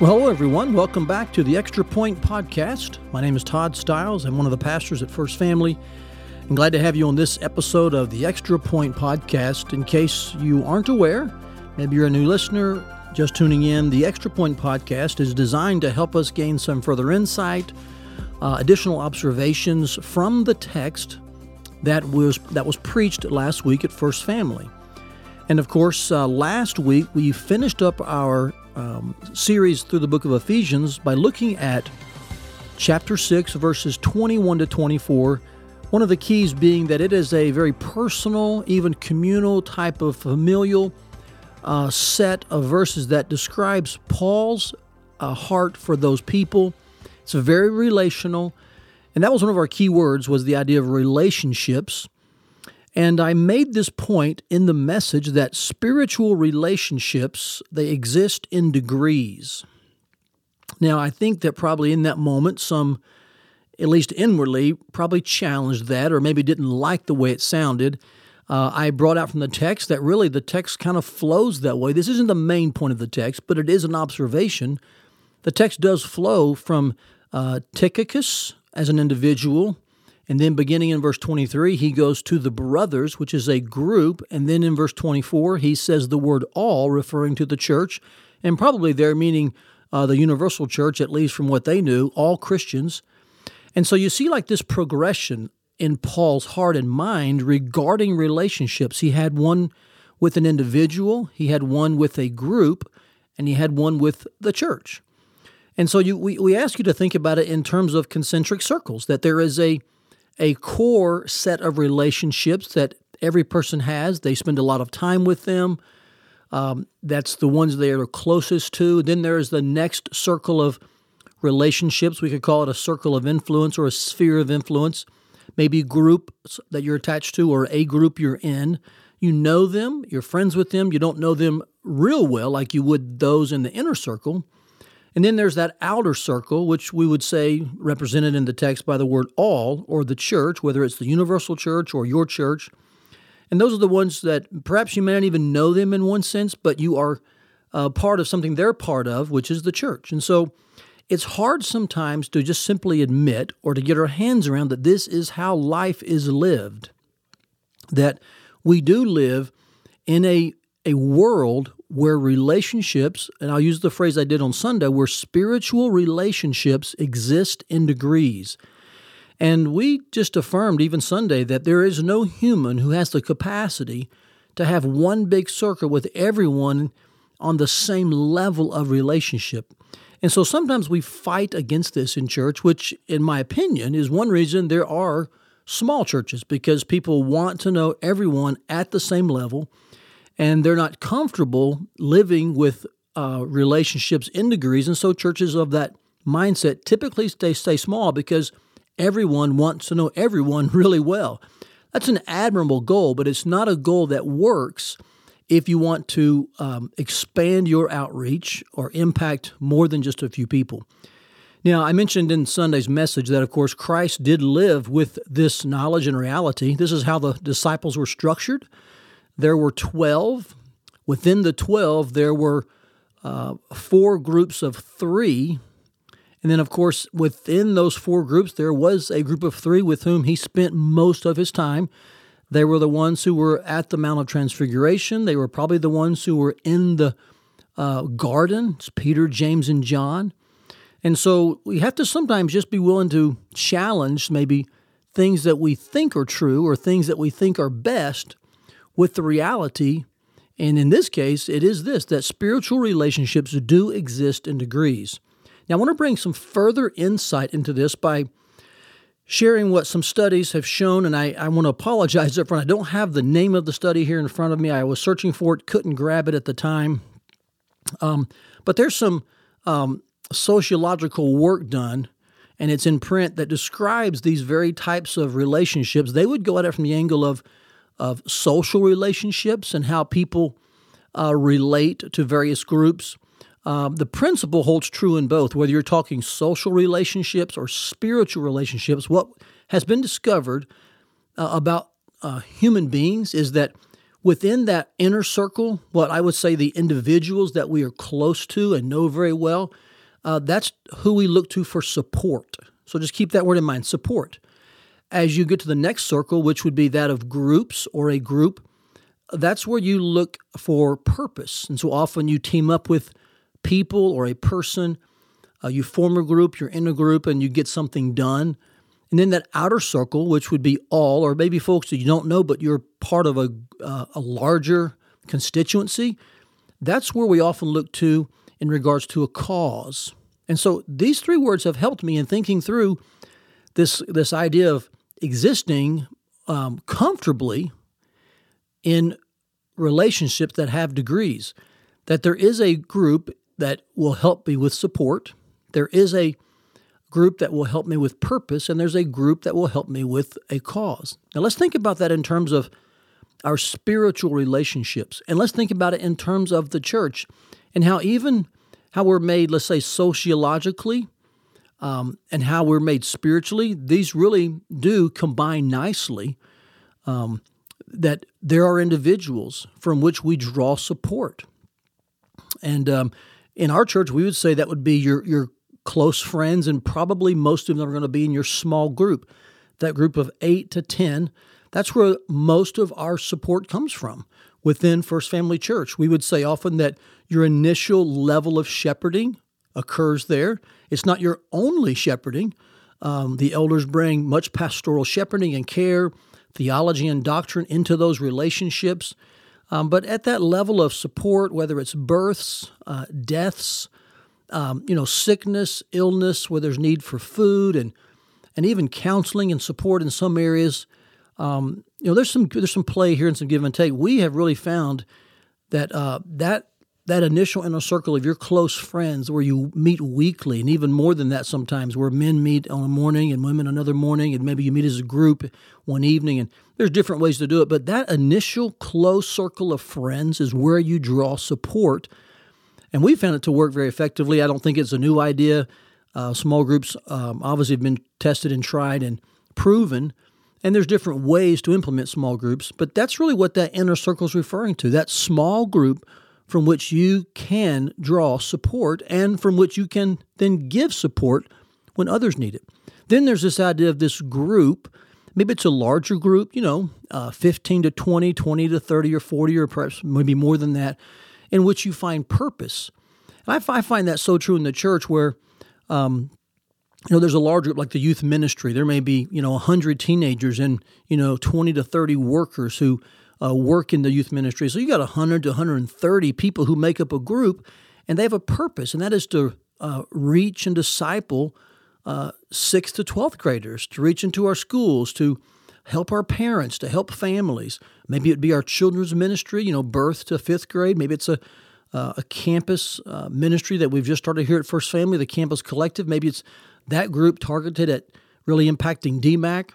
Well, hello, everyone. Welcome back to the Extra Point Podcast. My name is Todd Stiles. I'm one of the pastors at First Family. I'm glad to have you on this episode of the Extra Point Podcast. In case you aren't aware, maybe you're a new listener just tuning in, the Extra Point Podcast is designed to help us gain some further insight, uh, additional observations from the text that was that was preached last week at First Family. And of course, uh, last week we finished up our um, series through the book of Ephesians by looking at chapter 6, verses 21 to 24. One of the keys being that it is a very personal, even communal type of familial uh, set of verses that describes Paul's uh, heart for those people. It's very relational. And that was one of our key words was the idea of relationships. And I made this point in the message that spiritual relationships, they exist in degrees. Now, I think that probably in that moment, some, at least inwardly, probably challenged that or maybe didn't like the way it sounded. Uh, I brought out from the text that really the text kind of flows that way. This isn't the main point of the text, but it is an observation. The text does flow from uh, Tychicus as an individual and then beginning in verse 23, he goes to the brothers, which is a group. And then in verse 24, he says the word all, referring to the church. And probably there meaning uh, the universal church, at least from what they knew, all Christians. And so you see like this progression in Paul's heart and mind regarding relationships. He had one with an individual, he had one with a group, and he had one with the church. And so you, we, we ask you to think about it in terms of concentric circles, that there is a a core set of relationships that every person has. They spend a lot of time with them. Um, that's the ones they are closest to. Then there's the next circle of relationships. We could call it a circle of influence or a sphere of influence. Maybe a group that you're attached to or a group you're in. You know them, you're friends with them, you don't know them real well like you would those in the inner circle. And then there's that outer circle, which we would say represented in the text by the word all, or the church, whether it's the universal church or your church. And those are the ones that perhaps you may not even know them in one sense, but you are uh, part of something they're part of, which is the church. And so it's hard sometimes to just simply admit or to get our hands around that this is how life is lived, that we do live in a, a world where relationships, and I'll use the phrase I did on Sunday, where spiritual relationships exist in degrees. And we just affirmed, even Sunday, that there is no human who has the capacity to have one big circle with everyone on the same level of relationship. And so sometimes we fight against this in church, which, in my opinion, is one reason there are small churches because people want to know everyone at the same level and they're not comfortable living with uh, relationships in degrees. And so churches of that mindset typically stay, stay small because everyone wants to know everyone really well. That's an admirable goal, but it's not a goal that works if you want to um, expand your outreach or impact more than just a few people. Now, I mentioned in Sunday's message that, of course, Christ did live with this knowledge and reality. This is how the disciples were structured. There were 12. Within the 12, there were uh, four groups of three. And then, of course, within those four groups, there was a group of three with whom he spent most of his time. They were the ones who were at the Mount of Transfiguration. They were probably the ones who were in the uh, garden. It's Peter, James, and John. And so we have to sometimes just be willing to challenge maybe things that we think are true or things that we think are best with the reality. And in this case, it is this that spiritual relationships do exist in degrees. Now, I want to bring some further insight into this by sharing what some studies have shown. And I, I want to apologize up front. I don't have the name of the study here in front of me. I was searching for it, couldn't grab it at the time. Um, but there's some um, sociological work done, and it's in print that describes these very types of relationships. They would go at it from the angle of of social relationships and how people uh, relate to various groups. Um, the principle holds true in both, whether you're talking social relationships or spiritual relationships. What has been discovered uh, about uh, human beings is that within that inner circle, what I would say the individuals that we are close to and know very well, uh, that's who we look to for support. So just keep that word in mind support. As you get to the next circle, which would be that of groups or a group, that's where you look for purpose. And so often you team up with people or a person, uh, you form a group, you're in a group, and you get something done. And then that outer circle, which would be all, or maybe folks that you don't know, but you're part of a, uh, a larger constituency, that's where we often look to in regards to a cause. And so these three words have helped me in thinking through this, this idea of existing um, comfortably in relationships that have degrees. That there is a group that will help me with support, there is a group that will help me with purpose, and there's a group that will help me with a cause. Now, let's think about that in terms of our spiritual relationships, and let's think about it in terms of the church and how even how we're made, let's say, sociologically, um, and how we're made spiritually, these really do combine nicely. Um, that there are individuals from which we draw support. And um, in our church, we would say that would be your, your close friends, and probably most of them are going to be in your small group, that group of eight to 10. That's where most of our support comes from within First Family Church. We would say often that your initial level of shepherding occurs there. It's not your only shepherding. Um, the elders bring much pastoral shepherding and care, theology and doctrine into those relationships. Um, but at that level of support, whether it's births, uh, deaths, um, you know, sickness, illness, where there's need for food, and and even counseling and support in some areas. Um, you know, there's some there's some play here and some give and take. We have really found that uh, that that initial inner circle of your close friends, where you meet weekly, and even more than that sometimes, where men meet on a morning and women another morning, and maybe you meet as a group one evening, and there's different ways to do it. But that initial close circle of friends is where you draw support and we found it to work very effectively. I don't think it's a new idea. Uh, small groups um, obviously have been tested and tried and proven, and there's different ways to implement small groups. But that's really what that inner circle is referring to that small group from which you can draw support and from which you can then give support when others need it. Then there's this idea of this group. Maybe it's a larger group, you know, uh, 15 to 20, 20 to 30 or 40, or perhaps maybe more than that in which you find purpose. And I, find that so true in the church where, um, you know, there's a large group like the youth ministry. There may be, you know, 100 teenagers and, you know, 20 to 30 workers who uh, work in the youth ministry. So you got 100 to 130 people who make up a group and they have a purpose, and that is to uh, reach and disciple uh, sixth to 12th graders, to reach into our schools, to help our parents, to help families. Maybe it'd be our children's ministry, you know, birth to fifth grade. Maybe it's a uh, a campus uh, ministry that we've just started here at First Family, the Campus Collective. Maybe it's that group targeted at really impacting DMACC.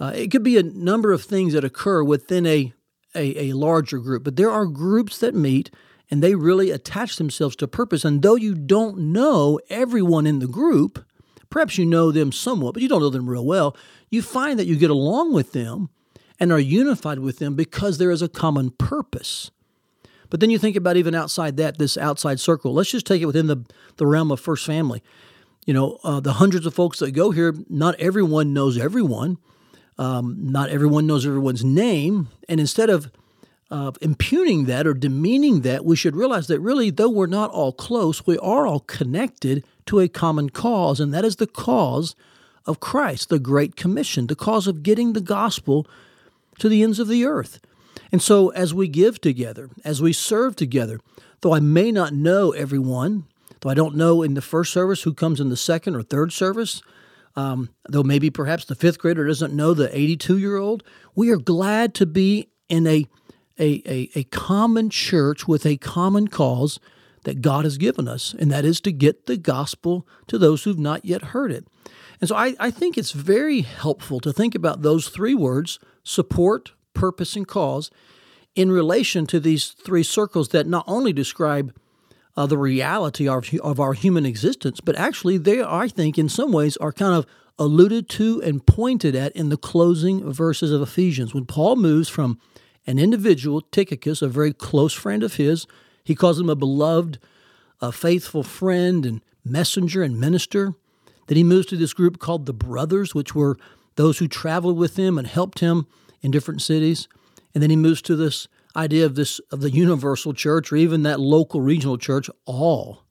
Uh, it could be a number of things that occur within a, a, a larger group, but there are groups that meet and they really attach themselves to purpose. And though you don't know everyone in the group, perhaps you know them somewhat, but you don't know them real well, you find that you get along with them and are unified with them because there is a common purpose. But then you think about even outside that, this outside circle. Let's just take it within the, the realm of First Family. You know, uh, the hundreds of folks that go here, not everyone knows everyone. Um, not everyone knows everyone's name. And instead of uh, impugning that or demeaning that, we should realize that really, though we're not all close, we are all connected to a common cause, and that is the cause of Christ, the Great Commission, the cause of getting the gospel to the ends of the earth. And so, as we give together, as we serve together, though I may not know everyone, though I don't know in the first service who comes in the second or third service, um, though maybe perhaps the fifth grader doesn't know the 82 year old, we are glad to be in a, a, a, a common church with a common cause that God has given us, and that is to get the gospel to those who've not yet heard it. And so I, I think it's very helpful to think about those three words support, purpose, and cause in relation to these three circles that not only describe uh, the reality of, of our human existence, but actually they, I think, in some ways are kind of alluded to and pointed at in the closing verses of Ephesians. When Paul moves from an individual, Tychicus, a very close friend of his. He calls him a beloved, a faithful friend and messenger and minister. Then he moves to this group called the Brothers, which were those who traveled with him and helped him in different cities. And then he moves to this idea of this of the universal church or even that local regional church, all.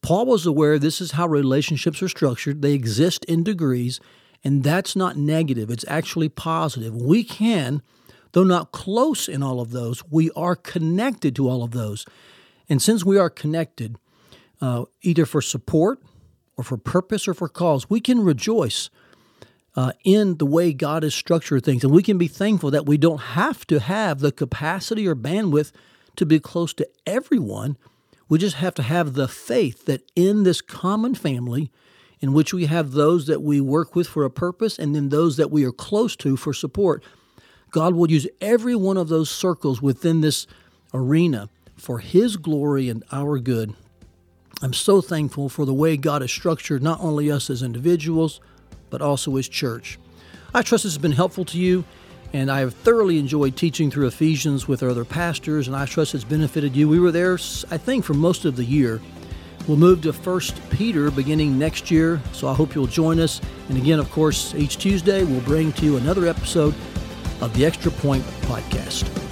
Paul was aware this is how relationships are structured. They exist in degrees, and that's not negative. It's actually positive. We can, though not close in all of those, we are connected to all of those. And since we are connected, uh, either for support or for purpose or for cause, we can rejoice uh, in the way God has structured things. And we can be thankful that we don't have to have the capacity or bandwidth to be close to everyone. We just have to have the faith that in this common family, in which we have those that we work with for a purpose and then those that we are close to for support, God will use every one of those circles within this arena for His glory and our good. I'm so thankful for the way God has structured not only us as individuals, but also His church. I trust this has been helpful to you, and I have thoroughly enjoyed teaching through Ephesians with our other pastors, and I trust it's benefited you. We were there, I think, for most of the year. We'll move to 1 Peter beginning next year, so I hope you'll join us. And again, of course, each Tuesday we'll bring to you another episode of the Extra Point Podcast.